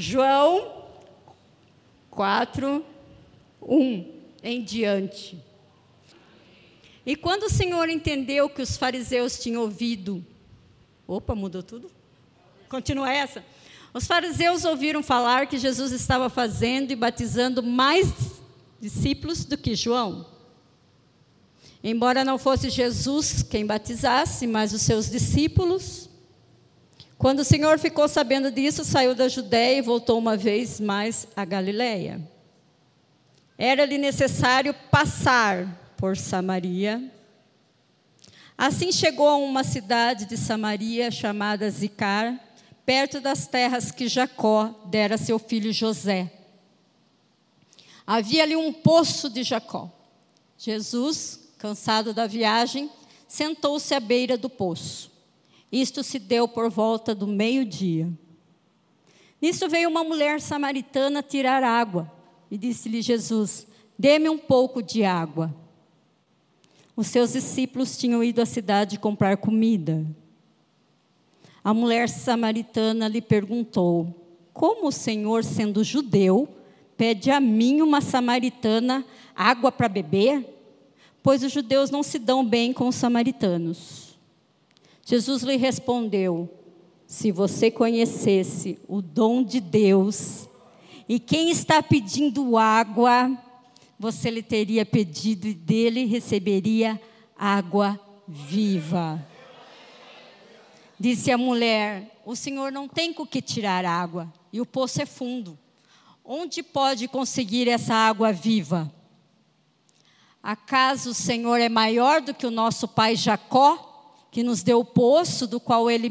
João 4, 1 em diante. E quando o Senhor entendeu que os fariseus tinham ouvido. Opa, mudou tudo? Continua essa. Os fariseus ouviram falar que Jesus estava fazendo e batizando mais discípulos do que João. Embora não fosse Jesus quem batizasse, mas os seus discípulos. Quando o Senhor ficou sabendo disso, saiu da Judéia e voltou uma vez mais à Galiléia. Era-lhe necessário passar por Samaria. Assim chegou a uma cidade de Samaria chamada Zicar, perto das terras que Jacó dera a seu filho José. Havia ali um poço de Jacó. Jesus, cansado da viagem, sentou-se à beira do poço. Isto se deu por volta do meio-dia. Nisso veio uma mulher samaritana tirar água e disse-lhe Jesus: Dê-me um pouco de água. Os seus discípulos tinham ido à cidade comprar comida. A mulher samaritana lhe perguntou: Como o Senhor, sendo judeu, pede a mim, uma samaritana, água para beber? Pois os judeus não se dão bem com os samaritanos. Jesus lhe respondeu: Se você conhecesse o dom de Deus e quem está pedindo água, você lhe teria pedido e dele receberia água viva. Disse a mulher: O senhor não tem com que tirar água, e o poço é fundo. Onde pode conseguir essa água viva? Acaso o Senhor é maior do que o nosso pai Jacó, que nos deu o poço do qual ele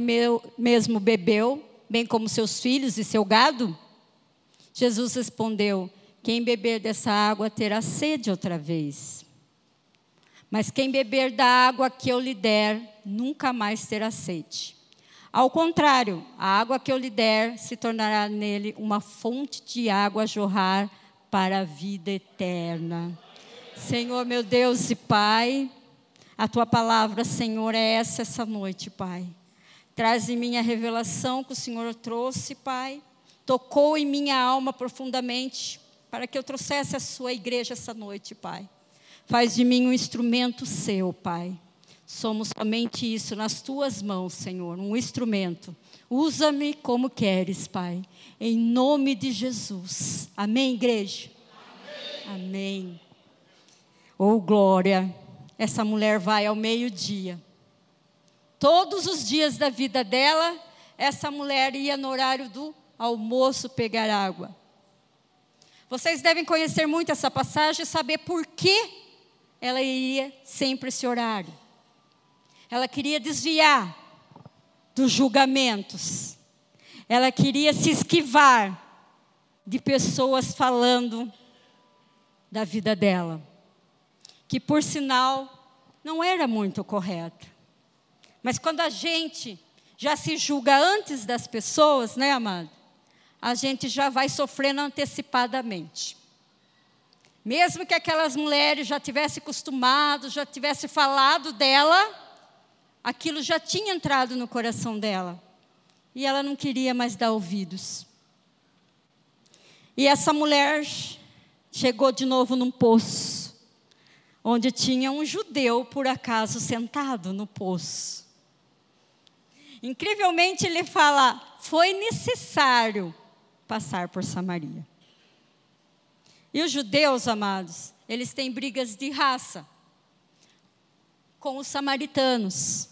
mesmo bebeu, bem como seus filhos e seu gado? Jesus respondeu: Quem beber dessa água terá sede outra vez. Mas quem beber da água que eu lhe der, nunca mais terá sede. Ao contrário, a água que eu lhe der se tornará nele uma fonte de água a jorrar para a vida eterna. Senhor, meu Deus e Pai, a tua palavra, Senhor, é essa essa noite, Pai. Traz em mim a revelação que o Senhor trouxe, Pai. Tocou em minha alma profundamente para que eu trouxesse a sua igreja essa noite, Pai. Faz de mim um instrumento seu, Pai. Somos somente isso nas tuas mãos, Senhor, um instrumento. Usa-me como queres, Pai. Em nome de Jesus. Amém, igreja? Amém. Amém. Oh, glória. Essa mulher vai ao meio-dia. Todos os dias da vida dela, essa mulher ia no horário do almoço pegar água. Vocês devem conhecer muito essa passagem e saber por que ela iria sempre esse horário. Ela queria desviar dos julgamentos. Ela queria se esquivar de pessoas falando da vida dela, que por sinal não era muito correta. Mas quando a gente já se julga antes das pessoas, né, amado? A gente já vai sofrendo antecipadamente. Mesmo que aquelas mulheres já tivessem acostumado, já tivessem falado dela, aquilo já tinha entrado no coração dela. E ela não queria mais dar ouvidos. E essa mulher chegou de novo num poço, onde tinha um judeu, por acaso, sentado no poço. Incrivelmente, ele fala: foi necessário passar por Samaria. E os judeus, amados, eles têm brigas de raça com os samaritanos,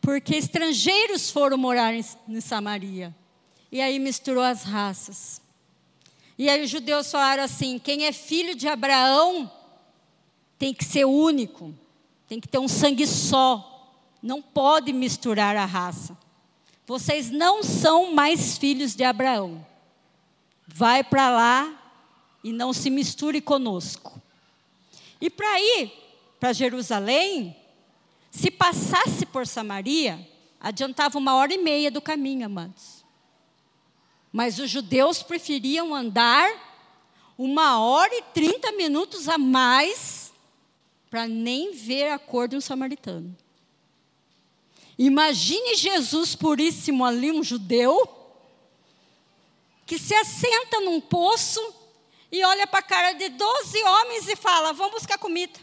porque estrangeiros foram morar em, Samaria. E aí misturou as raças. E aí os judeus falaram assim: quem é filho de Abraão tem que ser único, tem que ter um sangue só, não pode misturar a raça. Vocês não são mais filhos de Abraão. Vai para lá e não se misture conosco. E para ir para Jerusalém, se passasse por Samaria, adiantava uma hora e meia do caminho, amados. Mas os judeus preferiam andar uma hora e trinta minutos a mais para nem ver a cor de um samaritano. Imagine Jesus puríssimo ali, um judeu, que se assenta num poço e olha para a cara de 12 homens e fala: Vamos buscar comida.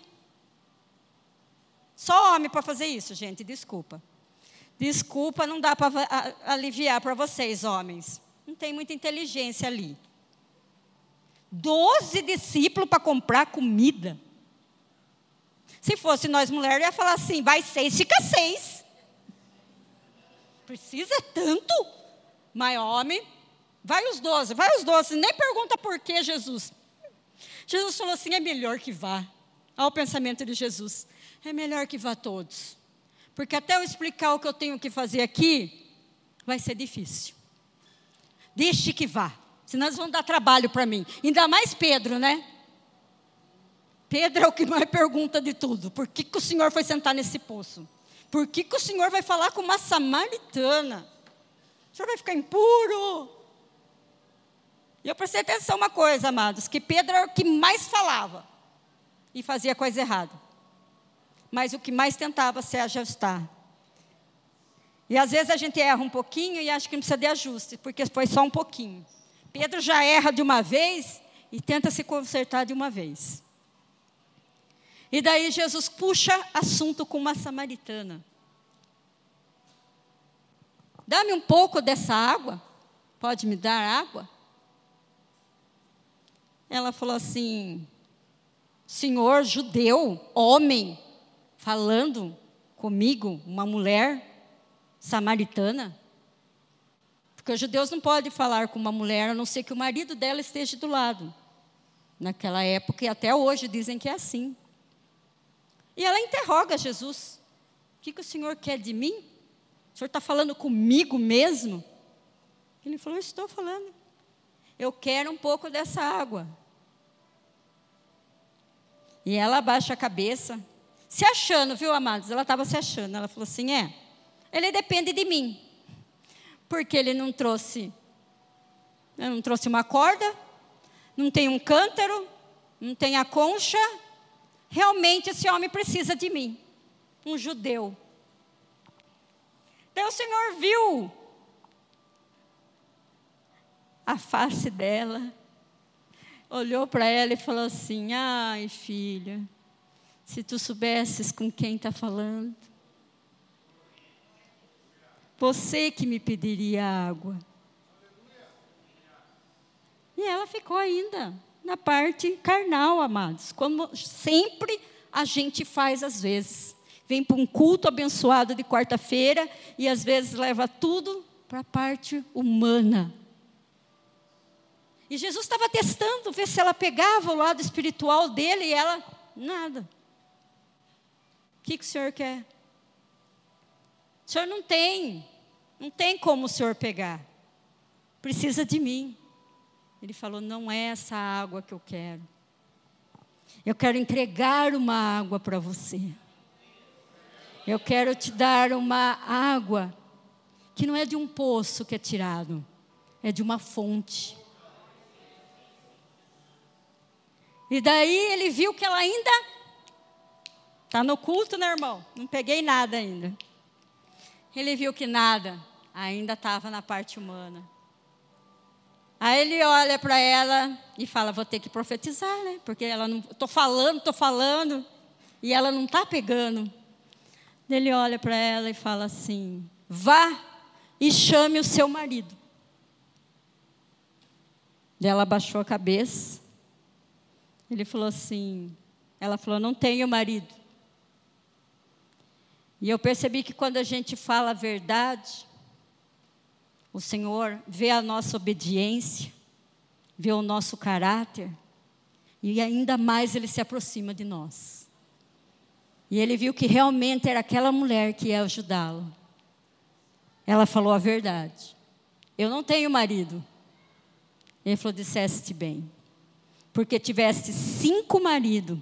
Só homem para fazer isso, gente, desculpa. Desculpa, não dá para aliviar para vocês, homens. Não tem muita inteligência ali. Doze discípulos para comprar comida. Se fosse nós mulheres, ia falar assim: vai seis, fica seis. Precisa tanto? Mas homem, vai os doze, vai os doze. Nem pergunta por que Jesus. Jesus falou assim: é melhor que vá. Olha o pensamento de Jesus é melhor que vá todos. Porque até eu explicar o que eu tenho que fazer aqui, vai ser difícil. Deixe que vá, senão eles vão dar trabalho para mim. Ainda mais Pedro, né? Pedro é o que mais pergunta de tudo. Por que, que o Senhor foi sentar nesse poço? Por que, que o Senhor vai falar com uma samaritana? O Senhor vai ficar impuro? E eu prestei atenção uma coisa, amados, que Pedro era o que mais falava e fazia coisa errada mas o que mais tentava se ajustar. E às vezes a gente erra um pouquinho e acha que não precisa de ajuste, porque foi só um pouquinho. Pedro já erra de uma vez e tenta se consertar de uma vez. E daí Jesus puxa assunto com uma samaritana. Dá-me um pouco dessa água. Pode me dar água? Ela falou assim: Senhor judeu, homem, falando comigo, uma mulher samaritana? Porque os judeus não podem falar com uma mulher a não ser que o marido dela esteja do lado. Naquela época e até hoje dizem que é assim. E ela interroga Jesus: O que, que o senhor quer de mim? O senhor está falando comigo mesmo? Ele falou: Estou falando. Eu quero um pouco dessa água. E ela abaixa a cabeça se achando, viu, amados? Ela estava se achando. Ela falou assim: é, ele depende de mim. Porque ele não trouxe, não trouxe uma corda, não tem um cântaro, não tem a concha. Realmente esse homem precisa de mim, um judeu. Então o Senhor viu a face dela, olhou para ela e falou assim: ai, filha. Se tu soubesses com quem está falando. Você que me pediria água. E ela ficou ainda na parte carnal, amados. Como sempre a gente faz às vezes. Vem para um culto abençoado de quarta-feira e às vezes leva tudo para a parte humana. E Jesus estava testando, ver se ela pegava o lado espiritual dele e ela, nada. O que, que o senhor quer? O senhor não tem, não tem como o senhor pegar. Precisa de mim. Ele falou: não é essa água que eu quero. Eu quero entregar uma água para você. Eu quero te dar uma água que não é de um poço que é tirado, é de uma fonte. E daí ele viu que ela ainda Está no culto, né, irmão? Não peguei nada ainda. Ele viu que nada ainda estava na parte humana. Aí ele olha para ela e fala: Vou ter que profetizar, né? Porque ela não. Estou falando, estou falando. E ela não está pegando. Ele olha para ela e fala assim: Vá e chame o seu marido. Ela abaixou a cabeça. Ele falou assim: Ela falou: Não tenho marido. E eu percebi que quando a gente fala a verdade, o Senhor vê a nossa obediência, vê o nosso caráter, e ainda mais Ele se aproxima de nós. E Ele viu que realmente era aquela mulher que ia ajudá-lo. Ela falou a verdade. Eu não tenho marido. Ele falou: disseste bem. Porque tiveste cinco maridos.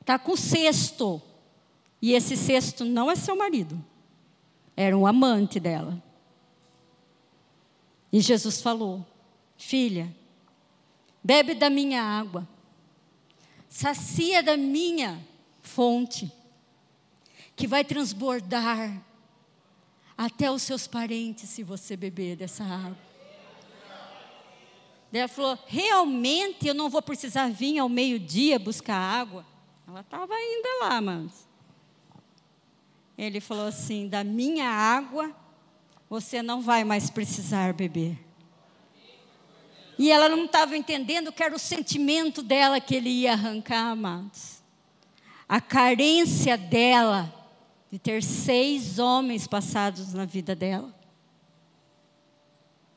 Está com sexto. E esse sexto não é seu marido, era um amante dela. E Jesus falou: Filha, bebe da minha água, sacia da minha fonte, que vai transbordar até os seus parentes se você beber dessa água. Ela falou: realmente eu não vou precisar vir ao meio-dia buscar água? Ela estava ainda lá, mas. Ele falou assim: da minha água você não vai mais precisar beber. E ela não estava entendendo que era o sentimento dela que ele ia arrancar, amados. A carência dela de ter seis homens passados na vida dela.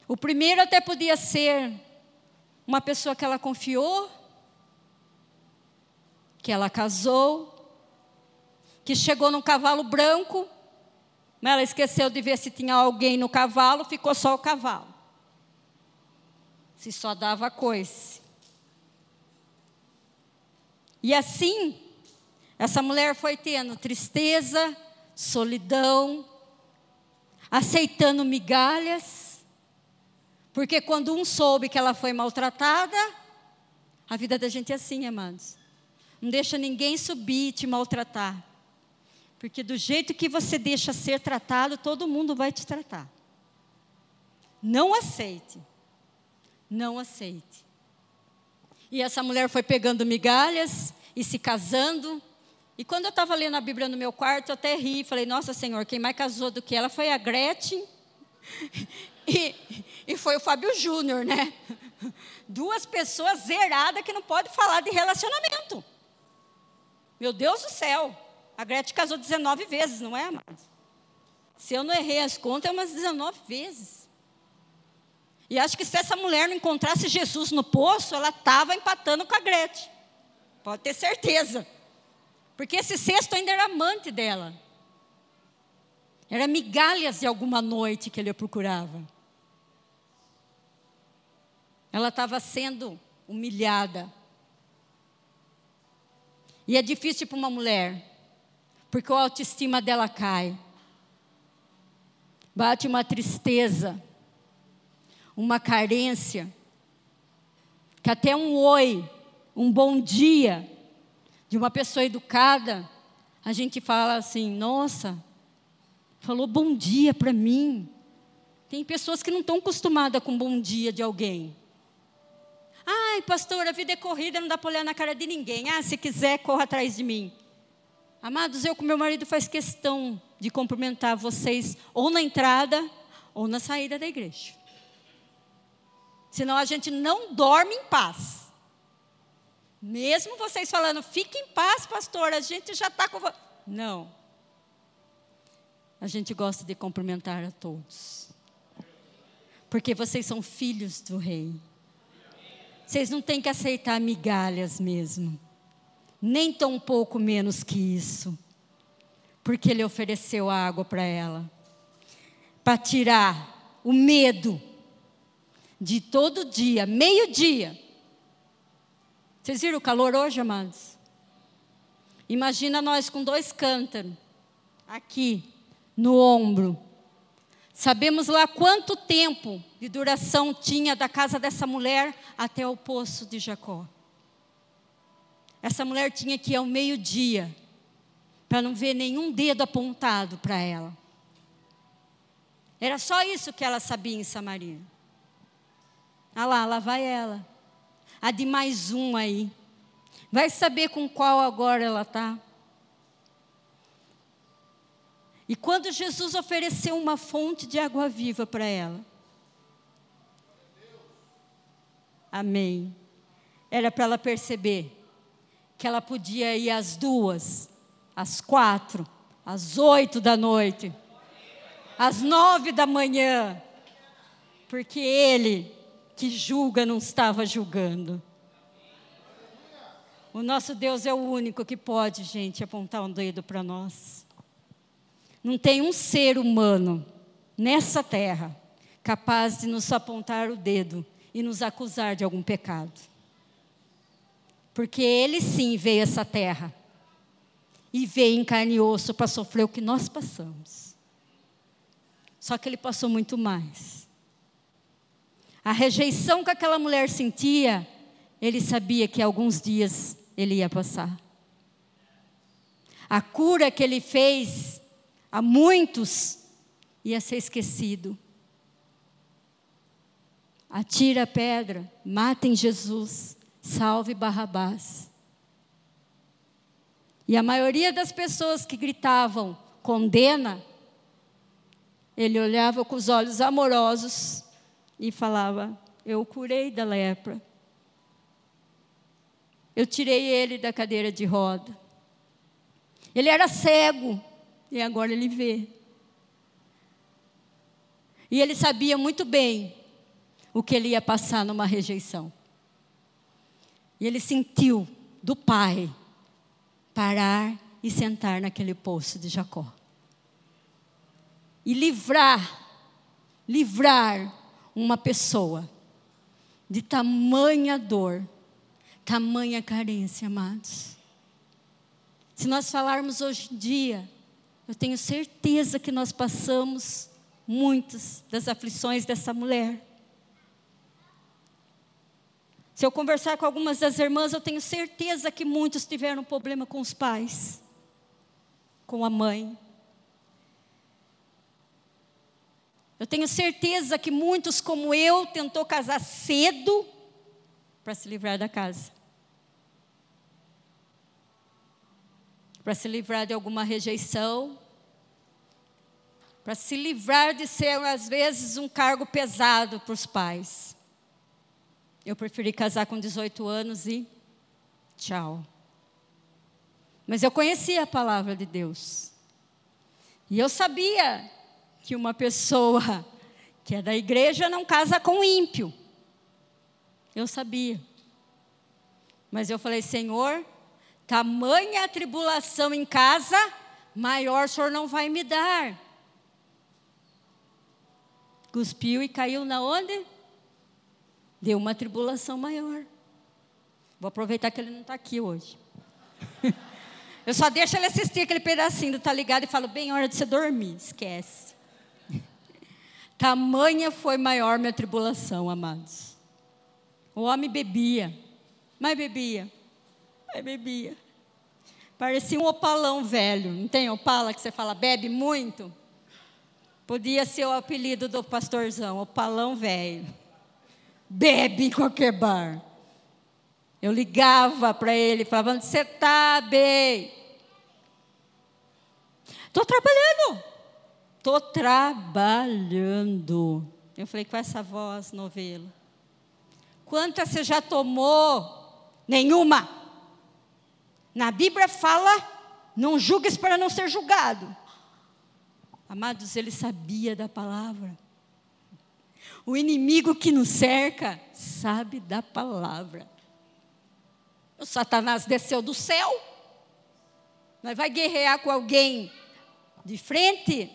O primeiro até podia ser uma pessoa que ela confiou, que ela casou, que chegou num cavalo branco, ela esqueceu de ver se tinha alguém no cavalo, ficou só o cavalo. Se só dava coice. E assim, essa mulher foi tendo tristeza, solidão, aceitando migalhas, porque quando um soube que ela foi maltratada, a vida da gente é assim, amados. Não deixa ninguém subir e te maltratar. Porque do jeito que você deixa ser tratado, todo mundo vai te tratar. Não aceite. Não aceite. E essa mulher foi pegando migalhas e se casando. E quando eu estava lendo a Bíblia no meu quarto, eu até ri. Falei, nossa Senhor, quem mais casou do que ela foi a Gretchen e, e foi o Fábio Júnior, né? Duas pessoas zeradas que não podem falar de relacionamento. Meu Deus do céu. A Gretchen casou 19 vezes, não é, amados? Se eu não errei as contas, é umas 19 vezes. E acho que se essa mulher não encontrasse Jesus no poço, ela estava empatando com a Gretchen. Pode ter certeza. Porque esse sexto ainda era amante dela. Era migalhas de alguma noite que ele procurava. Ela estava sendo humilhada. E é difícil para uma mulher porque a autoestima dela cai. Bate uma tristeza, uma carência, que até um oi, um bom dia de uma pessoa educada, a gente fala assim: nossa, falou bom dia para mim. Tem pessoas que não estão acostumadas com bom dia de alguém. Ai, pastor, a vida é corrida, não dá para olhar na cara de ninguém. Ah, se quiser, corra atrás de mim. Amados, eu com meu marido faz questão de cumprimentar vocês ou na entrada ou na saída da igreja. Senão a gente não dorme em paz. Mesmo vocês falando, fique em paz, pastor, a gente já está com. Não. A gente gosta de cumprimentar a todos. Porque vocês são filhos do rei. Vocês não têm que aceitar migalhas mesmo nem tão pouco menos que isso, porque ele ofereceu água para ela, para tirar o medo de todo dia, meio-dia. Vocês viram o calor hoje, amados? Imagina nós com dois cântaros aqui no ombro. Sabemos lá quanto tempo de duração tinha da casa dessa mulher até o poço de Jacó. Essa mulher tinha que ir ao meio-dia, para não ver nenhum dedo apontado para ela. Era só isso que ela sabia em Samaria. Ah lá, lá vai ela. A de mais um aí. Vai saber com qual agora ela está. E quando Jesus ofereceu uma fonte de água viva para ela. Amém. Era para ela perceber que ela podia ir às duas, às quatro, às oito da noite, às nove da manhã, porque ele que julga não estava julgando. O nosso Deus é o único que pode, gente, apontar um dedo para nós. Não tem um ser humano nessa terra capaz de nos apontar o dedo e nos acusar de algum pecado. Porque ele sim veio a essa terra. E veio em carne e osso para sofrer o que nós passamos. Só que ele passou muito mais. A rejeição que aquela mulher sentia, ele sabia que alguns dias ele ia passar. A cura que ele fez a muitos ia ser esquecido. atira a pedra, matem Jesus, salve Barrabás. E a maioria das pessoas que gritavam, condena, ele olhava com os olhos amorosos e falava: Eu curei da lepra. Eu tirei ele da cadeira de roda. Ele era cego e agora ele vê. E ele sabia muito bem o que ele ia passar numa rejeição. E ele sentiu do pai parar e sentar naquele poço de Jacó. E livrar, livrar uma pessoa de tamanha dor, tamanha carência, amados. Se nós falarmos hoje em dia, eu tenho certeza que nós passamos muitas das aflições dessa mulher. Se eu conversar com algumas das irmãs, eu tenho certeza que muitos tiveram problema com os pais, com a mãe. Eu tenho certeza que muitos, como eu, tentou casar cedo para se livrar da casa. Para se livrar de alguma rejeição, para se livrar de ser, às vezes, um cargo pesado para os pais. Eu preferi casar com 18 anos e tchau. Mas eu conhecia a palavra de Deus. E eu sabia que uma pessoa que é da igreja não casa com ímpio. Eu sabia. Mas eu falei, Senhor, tamanha tribulação em casa, maior o Senhor não vai me dar. Cuspiu e caiu na onde? Deu uma tribulação maior. Vou aproveitar que ele não está aqui hoje. Eu só deixo ele assistir aquele pedacinho do tá ligado e falo, bem, hora de você dormir. Esquece. Tamanha foi maior minha tribulação, amados. O homem bebia, mas bebia, mas bebia. Parecia um opalão velho. Não tem opala que você fala, bebe muito? Podia ser o apelido do pastorzão, o palão velho. Bebe em qualquer bar. Eu ligava para ele, falava: você está, bem? Estou trabalhando. Estou trabalhando. Eu falei com essa voz novela. Quantas você já tomou? Nenhuma. Na Bíblia fala: não julgues para não ser julgado. Amados, ele sabia da palavra. O inimigo que nos cerca sabe da palavra. O Satanás desceu do céu. Mas vai guerrear com alguém de frente.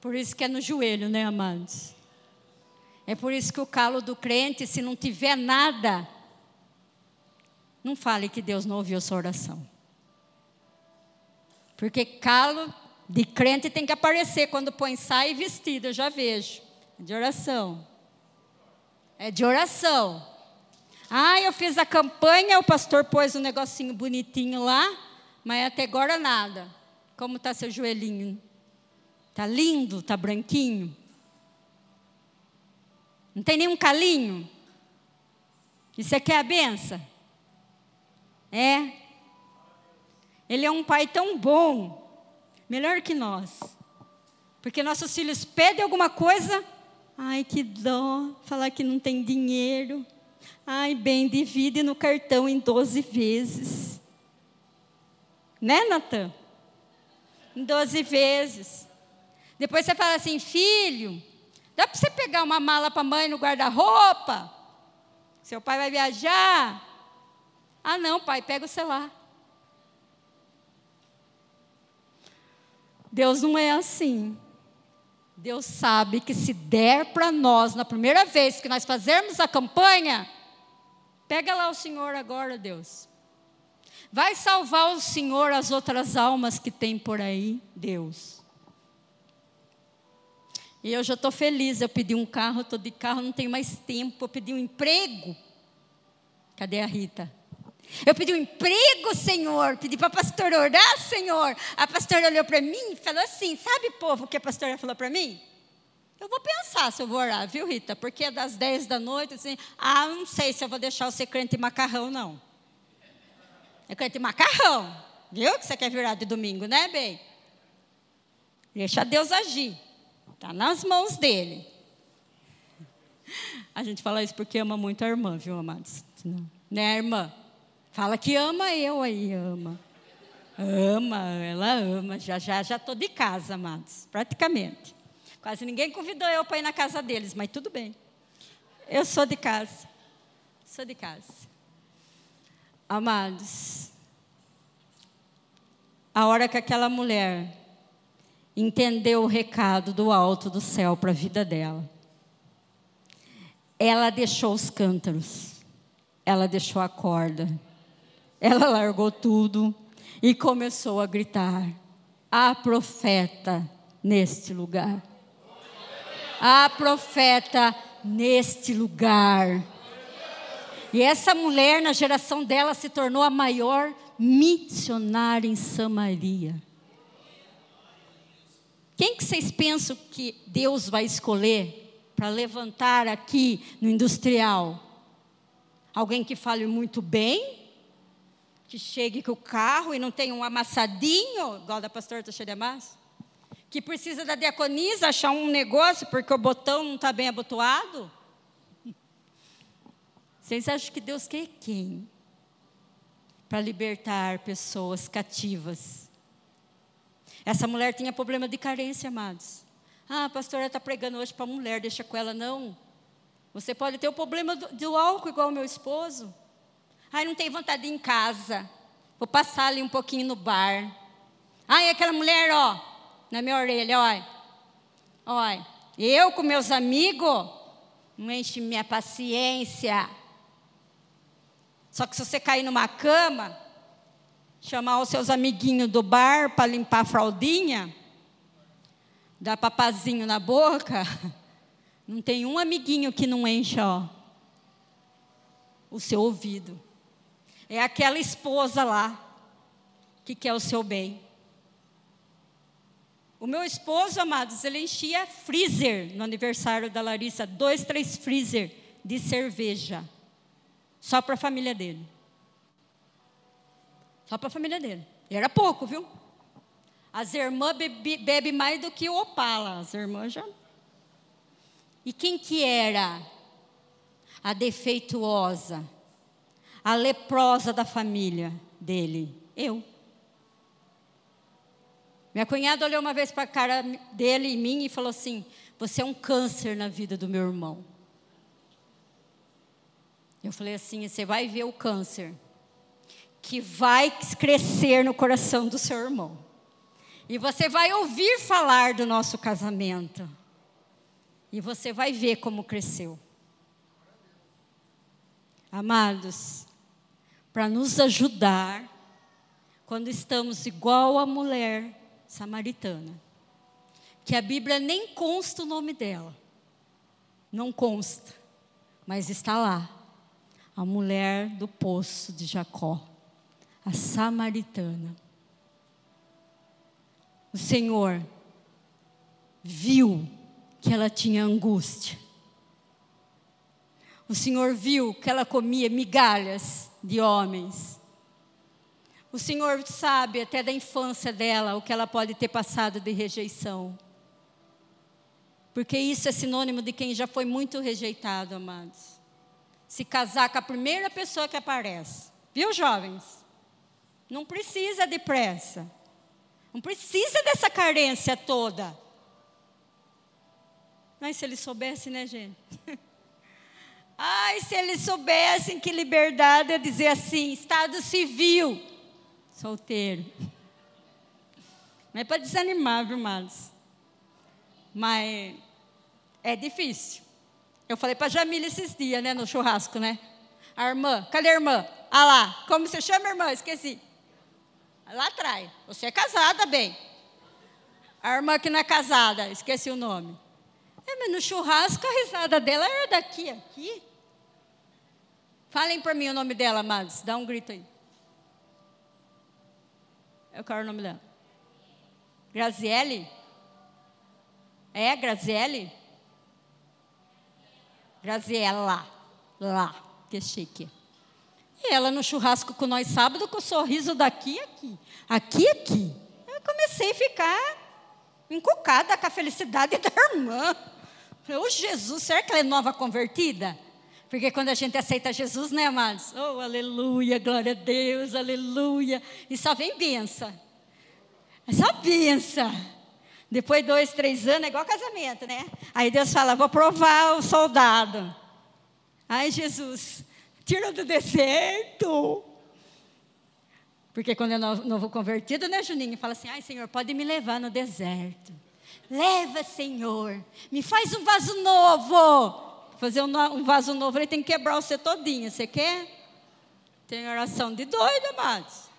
Por isso que é no joelho, né, amados? É por isso que o calo do crente, se não tiver nada, não fale que Deus não ouviu sua oração. Porque calo de crente tem que aparecer quando põe saia e vestido, eu já vejo. É de oração. É de oração. Ah, eu fiz a campanha, o pastor pôs um negocinho bonitinho lá, mas até agora nada. Como está seu joelhinho? Está lindo, está branquinho? Não tem nenhum calinho? E você quer a benção? É. Ele é um pai tão bom melhor que nós. Porque nossos filhos pedem alguma coisa, ai que dó, falar que não tem dinheiro. Ai, bem, divide no cartão em 12 vezes. Né, Natan? Em 12 vezes. Depois você fala assim, filho, dá para você pegar uma mala para a mãe no guarda-roupa? Seu pai vai viajar? Ah, não, pai, pega o celular. Deus não é assim. Deus sabe que se der para nós, na primeira vez que nós fazermos a campanha, pega lá o Senhor agora, Deus. Vai salvar o Senhor as outras almas que tem por aí, Deus. E eu já estou feliz, eu pedi um carro, estou de carro, não tenho mais tempo, eu pedi um emprego. Cadê a Rita? Eu pedi um emprego, Senhor. Pedi para a pastora orar, Senhor. A pastora olhou para mim e falou assim: Sabe, povo, o que a pastora falou para mim? Eu vou pensar se eu vou orar, viu, Rita? Porque é das 10 da noite, assim, ah, não sei se eu vou deixar você crente macarrão, não. É crente macarrão, viu? Que você quer virar de domingo, né, bem? Deixa Deus agir. Está nas mãos dele. A gente fala isso porque ama muito a irmã, viu, amados? Né, irmã? Fala que ama eu aí, ama. Ama, ela ama. Já, já, já estou de casa, amados, praticamente. Quase ninguém convidou eu para ir na casa deles, mas tudo bem. Eu sou de casa. Sou de casa. Amados, a hora que aquela mulher entendeu o recado do alto do céu para a vida dela, ela deixou os cântaros, ela deixou a corda, ela largou tudo e começou a gritar: Há profeta neste lugar. Há profeta neste lugar. E essa mulher, na geração dela, se tornou a maior missionária em Samaria. Quem que vocês pensam que Deus vai escolher para levantar aqui no industrial? Alguém que fale muito bem? Que chegue com o carro e não tenha um amassadinho, igual da pastora Massa? Que precisa da diaconisa achar um negócio porque o botão não está bem abotoado? Vocês acham que Deus quer quem? Para libertar pessoas cativas essa mulher tinha problema de carência, amados. Ah, a pastora está pregando hoje para a mulher, deixa com ela. Não. Você pode ter o problema do, do álcool, igual o meu esposo. Ai, não tem vontade de ir em casa. Vou passar ali um pouquinho no bar. Ai, aquela mulher, ó, na minha orelha, ó. Olha, eu com meus amigos, não enche minha paciência. Só que se você cair numa cama, chamar os seus amiguinhos do bar para limpar a fraldinha, dar papazinho na boca, não tem um amiguinho que não encha ó, o seu ouvido. É aquela esposa lá que quer o seu bem. O meu esposo, amados, ele enchia freezer no aniversário da Larissa, dois, três freezer de cerveja, só para a família dele. Só para a família dele. E era pouco, viu? As irmãs bebem bebe mais do que o Opala. As irmãs já. E quem que era a defeituosa, a leprosa da família dele? Eu. Minha cunhada olhou uma vez para a cara dele e mim e falou assim: Você é um câncer na vida do meu irmão. Eu falei assim: Você vai ver o câncer que vai crescer no coração do seu irmão. E você vai ouvir falar do nosso casamento. E você vai ver como cresceu. Amados, para nos ajudar, quando estamos igual a mulher samaritana, que a Bíblia nem consta o nome dela, não consta, mas está lá, a mulher do poço de Jacó a samaritana. O Senhor viu que ela tinha angústia. O Senhor viu que ela comia migalhas de homens. O Senhor sabe até da infância dela o que ela pode ter passado de rejeição. Porque isso é sinônimo de quem já foi muito rejeitado, amados. Se casar com a primeira pessoa que aparece. Viu, jovens? Não precisa de pressa. Não precisa dessa carência toda. Mas se eles soubessem, né, gente? Ai, se eles soubessem que liberdade é dizer assim, estado civil, solteiro. Não é para desanimar, viu, irmãos? Mas é difícil. Eu falei para a esses dias, né, no churrasco, né? A irmã, cadê a irmã? Ah lá, como você chama, irmã? Esqueci. Lá atrás. Você é casada, bem. A irmã que não é casada, esqueci o nome. É, mas no churrasco a risada dela era daqui, aqui. Falem para mim o nome dela, amados. Dá um grito aí. Eu quero o nome dela. Graziele? É, Graziele? Graziela, lá, que chique. E ela no churrasco com nós sábado, com o sorriso daqui e aqui. Aqui e aqui. Eu comecei a ficar encucada com a felicidade da irmã. Falei, ô Jesus, será que ela é nova convertida? Porque quando a gente aceita Jesus, né, amados? Oh, aleluia, glória a Deus, aleluia. E só vem benção. É só benção. Depois de dois, três anos, é igual casamento, né? Aí Deus fala, vou provar o soldado. Ai, Jesus, tira do deserto. Porque quando é novo, novo convertido, né, Juninho? Fala assim, ai, Senhor, pode me levar no deserto. Leva, Senhor. Me faz um vaso novo. Fazer um, vaso novo, ele tem que quebrar seu todinho. Você quer? Tem oração de doido, amados.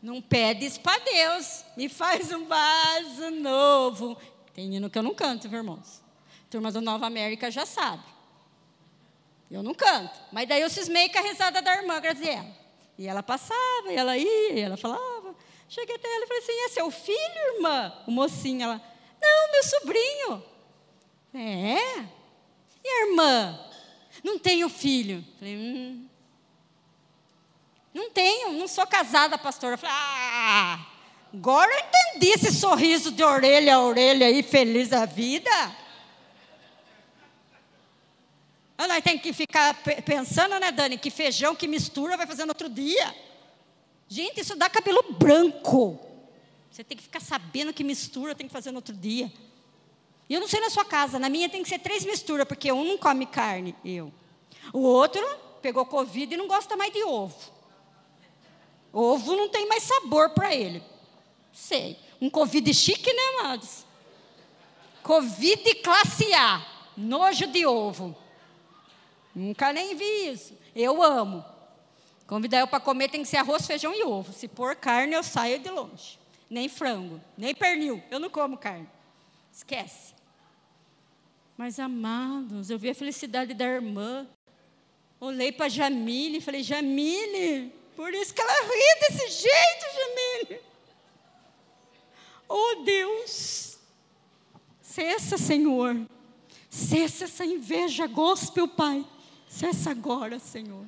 Não pede isso para Deus. Me faz um vaso novo. Tem hino que eu não canto, viu, irmãos? Turma do Nova América já sabe. Eu não canto. Mas daí eu cismei com a risada da irmã Graziella. E ela passava, e ela ia, e ela falava. Cheguei até ela e falei assim: é seu filho, irmã? O mocinho, ela, não, meu sobrinho. É. E a irmã? Não tenho filho. Falei, hum. Não tenho, não sou casada, pastora. Falei, ah, agora eu entendi esse sorriso de orelha a orelha aí, feliz a vida. Nós temos que ficar pensando, né, Dani, que feijão que mistura vai fazer no outro dia. Gente, isso dá cabelo branco. Você tem que ficar sabendo que mistura tem que fazer no outro dia. E eu não sei na sua casa, na minha tem que ser três misturas, porque um não come carne, eu. O outro pegou Covid e não gosta mais de ovo. Ovo não tem mais sabor para ele. Sei. Um Covid chique, né, amados? Covid classe A. Nojo de ovo. Nunca nem vi isso. Eu amo. Convidar eu para comer tem que ser arroz, feijão e ovo. Se pôr carne, eu saio de longe. Nem frango, nem pernil. Eu não como carne. Esquece. Mas, amados, eu vi a felicidade da irmã. Olhei para Jamile e falei: Jamile, por isso que ela ri desse jeito, Jamile. Oh Deus, cessa, Senhor. Cessa essa inveja gospel, Pai. Cessa agora, Senhor.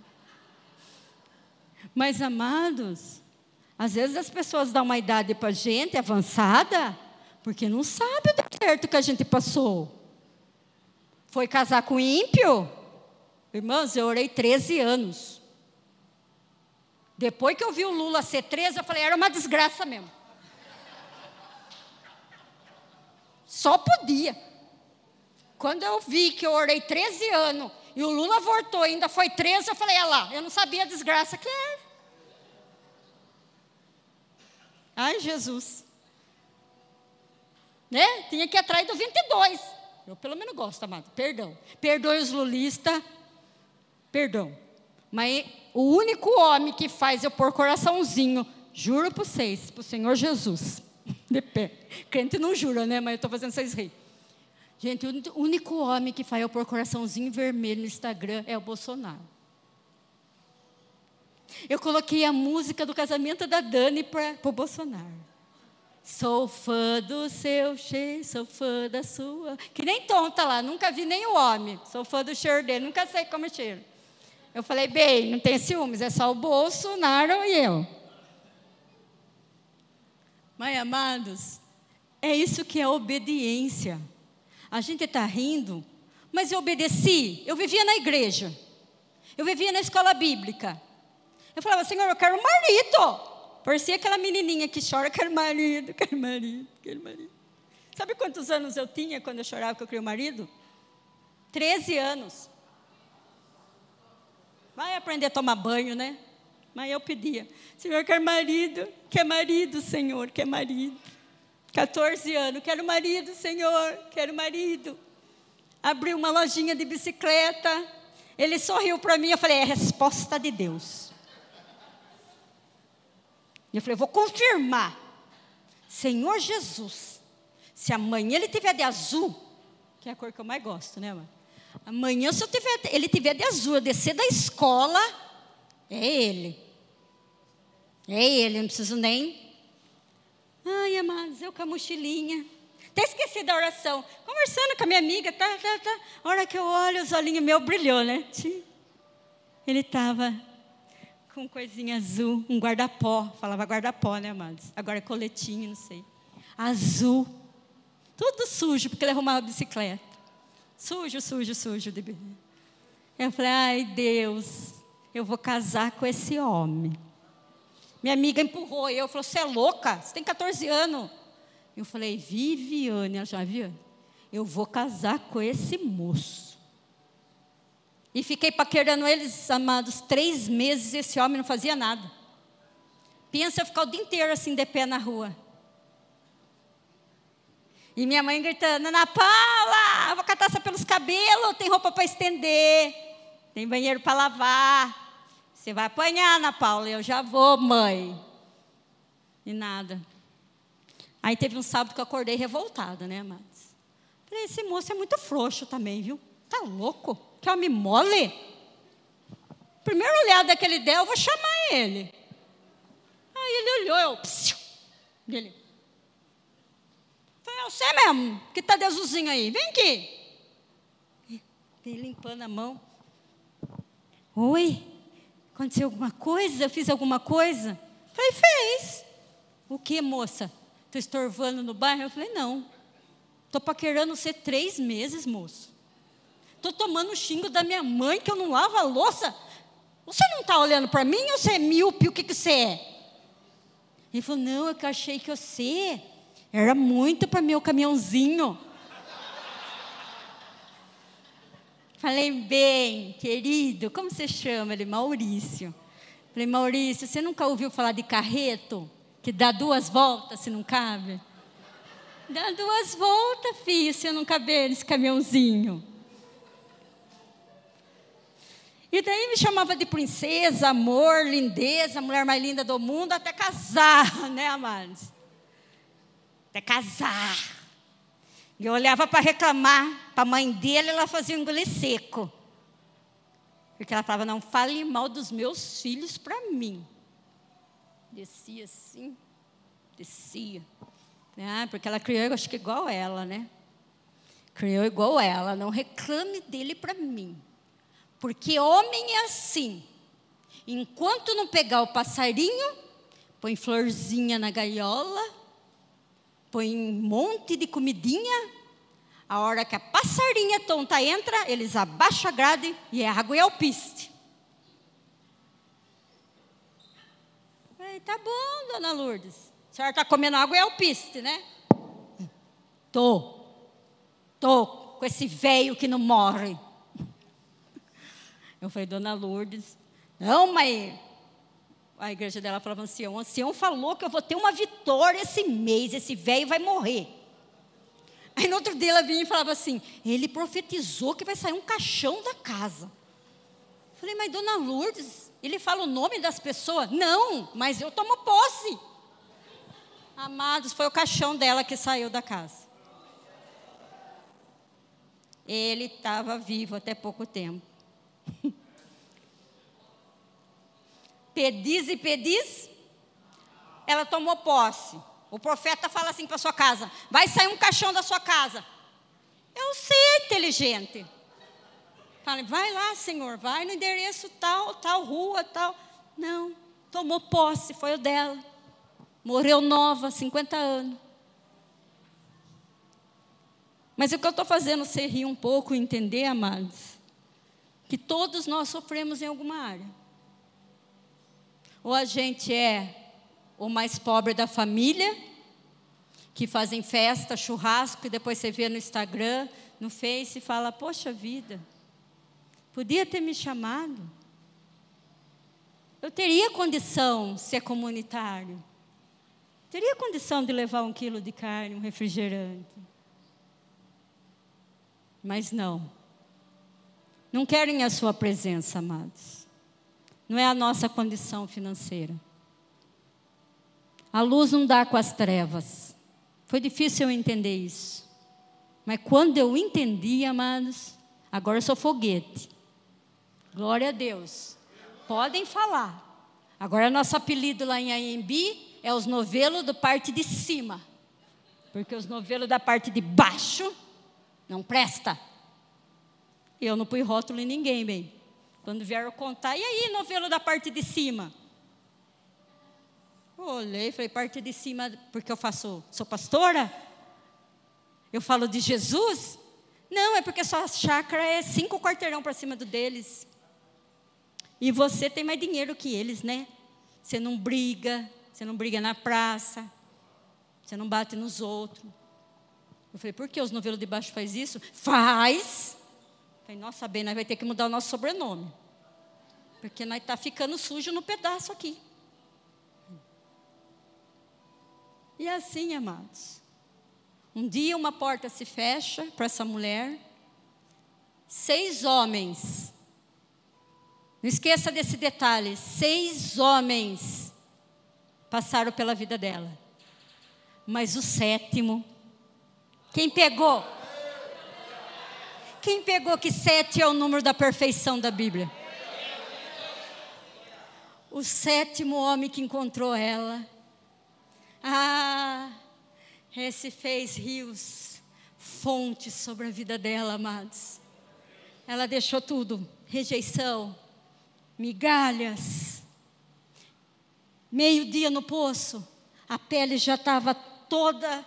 Mas, amados, às vezes as pessoas dão uma idade para a gente avançada, porque não sabe o deserto que a gente passou. Foi casar com ímpio? Irmãos, eu orei 13 anos. Depois que eu vi o Lula ser 13, eu falei, era uma desgraça mesmo. Só podia. Quando eu vi que eu orei 13 anos e o Lula voltou, ainda foi 13, eu falei, olha lá, eu não sabia a desgraça que era. Ai, Jesus. Né? Tinha que ir atrás do 22. Eu pelo menos gosto, amado. Perdão. Perdoe os lulistas. Perdão. Mas o único homem que faz eu pôr coraçãozinho, juro para vocês, para o Senhor Jesus, de pé. Crente não jura, né? Mas eu estou fazendo vocês rir. Gente, o único homem que faz eu pôr coraçãozinho vermelho no Instagram é o Bolsonaro. Eu coloquei a música do casamento da Dani para o Bolsonaro. Sou fã do seu cheiro, sou fã da sua. Que nem tonta lá, nunca vi nem o homem. Sou fã do cheiro dele, nunca sei como é cheiro. Eu falei, bem, não tem ciúmes, é só o Bolsonaro e eu. Mãe amados, é isso que é obediência. A gente está rindo, mas eu obedeci. Eu vivia na igreja, eu vivia na escola bíblica. Eu falava, Senhor, eu quero um marido. Parecia aquela menininha que chora, quero marido, quero marido, quero marido. Sabe quantos anos eu tinha quando eu chorava que eu queria marido? Treze anos. Vai aprender a tomar banho, né? Mas eu pedia, Senhor, quer marido, quer marido, Senhor, quer marido. 14 anos, quero marido, Senhor, quero marido. Abri uma lojinha de bicicleta. Ele sorriu para mim, eu falei, é a resposta de Deus. Eu falei, vou confirmar. Senhor Jesus, se amanhã ele tiver de azul, que é a cor que eu mais gosto, né, mãe? Amanhã, se eu tiver, ele tiver de azul, eu descer da escola, é ele. É ele, não preciso nem. Ai, amados, eu com a mochilinha. Até esqueci da oração. Conversando com a minha amiga, tá, tá, tá. A hora que eu olho, os olhinhos meus brilhou, né? Ele estava com coisinha azul, um guarda-pó. Falava guarda-pó, né, amados? Agora é coletinho, não sei. Azul. Tudo sujo, porque ele arrumava a bicicleta. Sujo, sujo, sujo. Eu falei, ai, Deus, eu vou casar com esse homem. Minha amiga empurrou eu, falou, você é louca? Você tem 14 anos. Eu falei, Viviane, ela já viu? Eu vou casar com esse moço. E fiquei paquerando eles, amados, três meses, esse homem não fazia nada. Pensa eu ficar o dia inteiro assim, de pé na rua. E minha mãe gritando, Ana Paula, vou catar você pelos cabelos, tem roupa para estender, tem banheiro para lavar. Você vai apanhar, Ana Paula. Eu já vou, mãe. E nada. Aí teve um sábado que eu acordei revoltada, né, amados? Falei, esse moço é muito frouxo também, viu? Tá louco? Quer homem mole? Primeiro olhada que ele der, eu vou chamar ele. Aí ele olhou, eu. Psiu, ele. Falei, é você mesmo, que tá de azulzinho aí, vem aqui. Ele limpando a mão. Oi, aconteceu alguma coisa? Eu fiz alguma coisa? Falei, fez. O que, moça? Estou estorvando no bairro? Eu falei, não. Estou paquerando você três meses, moço. Estou tomando xingo da minha mãe que eu não lavo a louça. Você não está olhando para mim ou você é míope? O que, que você é? Ele falou, não, é eu achei que você era muito para meu caminhãozinho. Falei, bem, querido, como você chama? Ele, Maurício. Falei, Maurício, você nunca ouviu falar de carreto? Que dá duas voltas se não cabe? Dá duas voltas, filho, se eu não caber nesse caminhãozinho. E daí me chamava de princesa, amor, lindeza, mulher mais linda do mundo, até casar, né, amados? Até casar. E eu olhava para reclamar para a mãe dele, ela fazia um engolir seco. Porque ela falava, não fale mal dos meus filhos para mim. Descia assim, descia. Ah, porque ela criou, eu acho que igual ela, né? Criou igual ela, não reclame dele para mim. Porque homem é assim. Enquanto não pegar o passarinho, põe florzinha na gaiola, põe um monte de comidinha. A hora que a passarinha tonta entra, eles abaixam a grade e é água e alpiste. Falei, tá bom, dona Lourdes. A senhora está comendo água e alpiste, né? Tô. Tô com esse velho que não morre. Eu falei, dona Lourdes, não, mãe. A igreja dela falava assim: o ancião falou que eu vou ter uma vitória esse mês, esse velho vai morrer. Aí no outro dia ela vinha e falava assim: ele profetizou que vai sair um caixão da casa. Eu falei, mas dona Lourdes, ele fala o nome das pessoas? Não, mas eu tomo posse. Amados, foi o caixão dela que saiu da casa. Ele estava vivo até pouco tempo. pedis e pedis, ela tomou posse. O profeta fala assim para sua casa: vai sair um caixão da sua casa. Eu sei, inteligente. Fala, vai lá, Senhor, vai no endereço tal, tal rua, tal. Não, tomou posse, foi o dela. Morreu nova, 50 anos. Mas o que eu estou fazendo você rir um pouco e entender, amados, que todos nós sofremos em alguma área. Ou a gente é o mais pobre da família, que fazem festa, churrasco, e depois você vê no Instagram, no Face e fala: Poxa vida, podia ter me chamado. Eu teria condição de ser comunitário. Teria condição de levar um quilo de carne, um refrigerante. Mas não. Não querem a sua presença, amados. Não é a nossa condição financeira. A luz não dá com as trevas. Foi difícil eu entender isso. Mas quando eu entendi, amados, agora eu sou foguete. Glória a Deus. Podem falar. Agora nosso apelido lá em AMB é os novelos do parte de cima. Porque os novelos da parte de baixo não presta. Eu não pus rótulo em ninguém, bem. Quando vieram contar, e aí, novelo da parte de cima? Olhei, falei, parte de cima, porque eu faço, sou pastora? Eu falo de Jesus? Não, é porque sua chácara é cinco quarteirão para cima do deles. E você tem mais dinheiro que eles, né? Você não briga, você não briga na praça, você não bate nos outros. Eu falei, por que os novelos de baixo faz isso? Faz! Falei, nossa, bem, nós vai ter que mudar o nosso sobrenome. Porque nós está ficando sujo no pedaço aqui. E assim, amados. Um dia uma porta se fecha para essa mulher. Seis homens. Não esqueça desse detalhe. Seis homens passaram pela vida dela. Mas o sétimo, quem pegou? Quem pegou que sete é o número da perfeição da Bíblia? O sétimo homem que encontrou ela ah, esse fez rios, fontes sobre a vida dela, amados. Ela deixou tudo: rejeição, migalhas. Meio-dia no poço, a pele já estava toda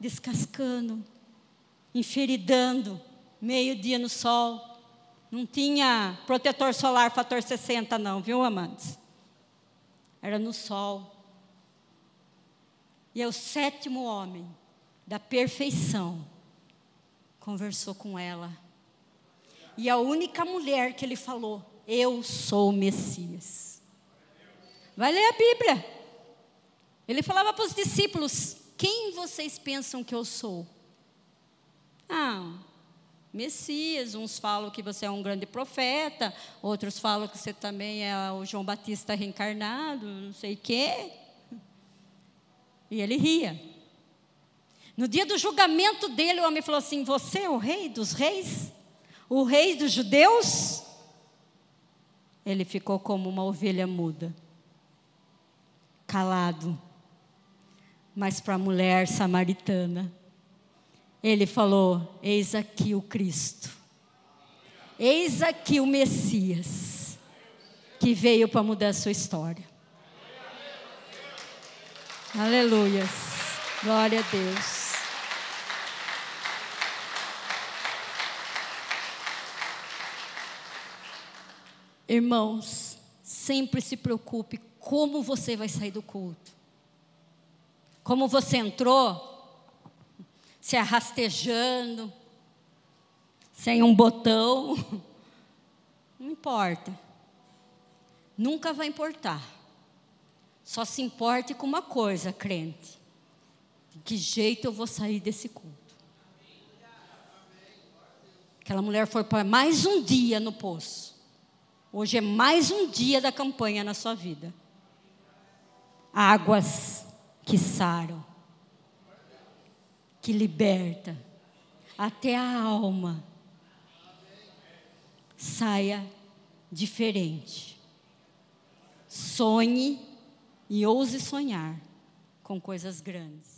descascando, enferidando. Meio-dia no sol. Não tinha protetor solar fator 60, não, viu, amantes? Era no sol. E é o sétimo homem da perfeição conversou com ela. E a única mulher que ele falou: Eu sou o Messias. Vai ler a Bíblia. Ele falava para os discípulos: Quem vocês pensam que eu sou? Ah, Messias. Uns falam que você é um grande profeta, outros falam que você também é o João Batista reencarnado, não sei o quê. E ele ria. No dia do julgamento dele, o homem falou assim: Você é o rei dos reis? O rei dos judeus? Ele ficou como uma ovelha muda, calado. Mas para a mulher samaritana, ele falou: Eis aqui o Cristo, eis aqui o Messias, que veio para mudar a sua história. Aleluias. Glória a Deus. Irmãos, sempre se preocupe como você vai sair do culto. Como você entrou, se arrastejando, sem um botão, não importa. Nunca vai importar. Só se importe com uma coisa, crente. De que jeito eu vou sair desse culto? Aquela mulher foi para mais um dia no poço. Hoje é mais um dia da campanha na sua vida. Águas que saram, que liberta, até a alma saia diferente. Sonhe e ouse sonhar com coisas grandes.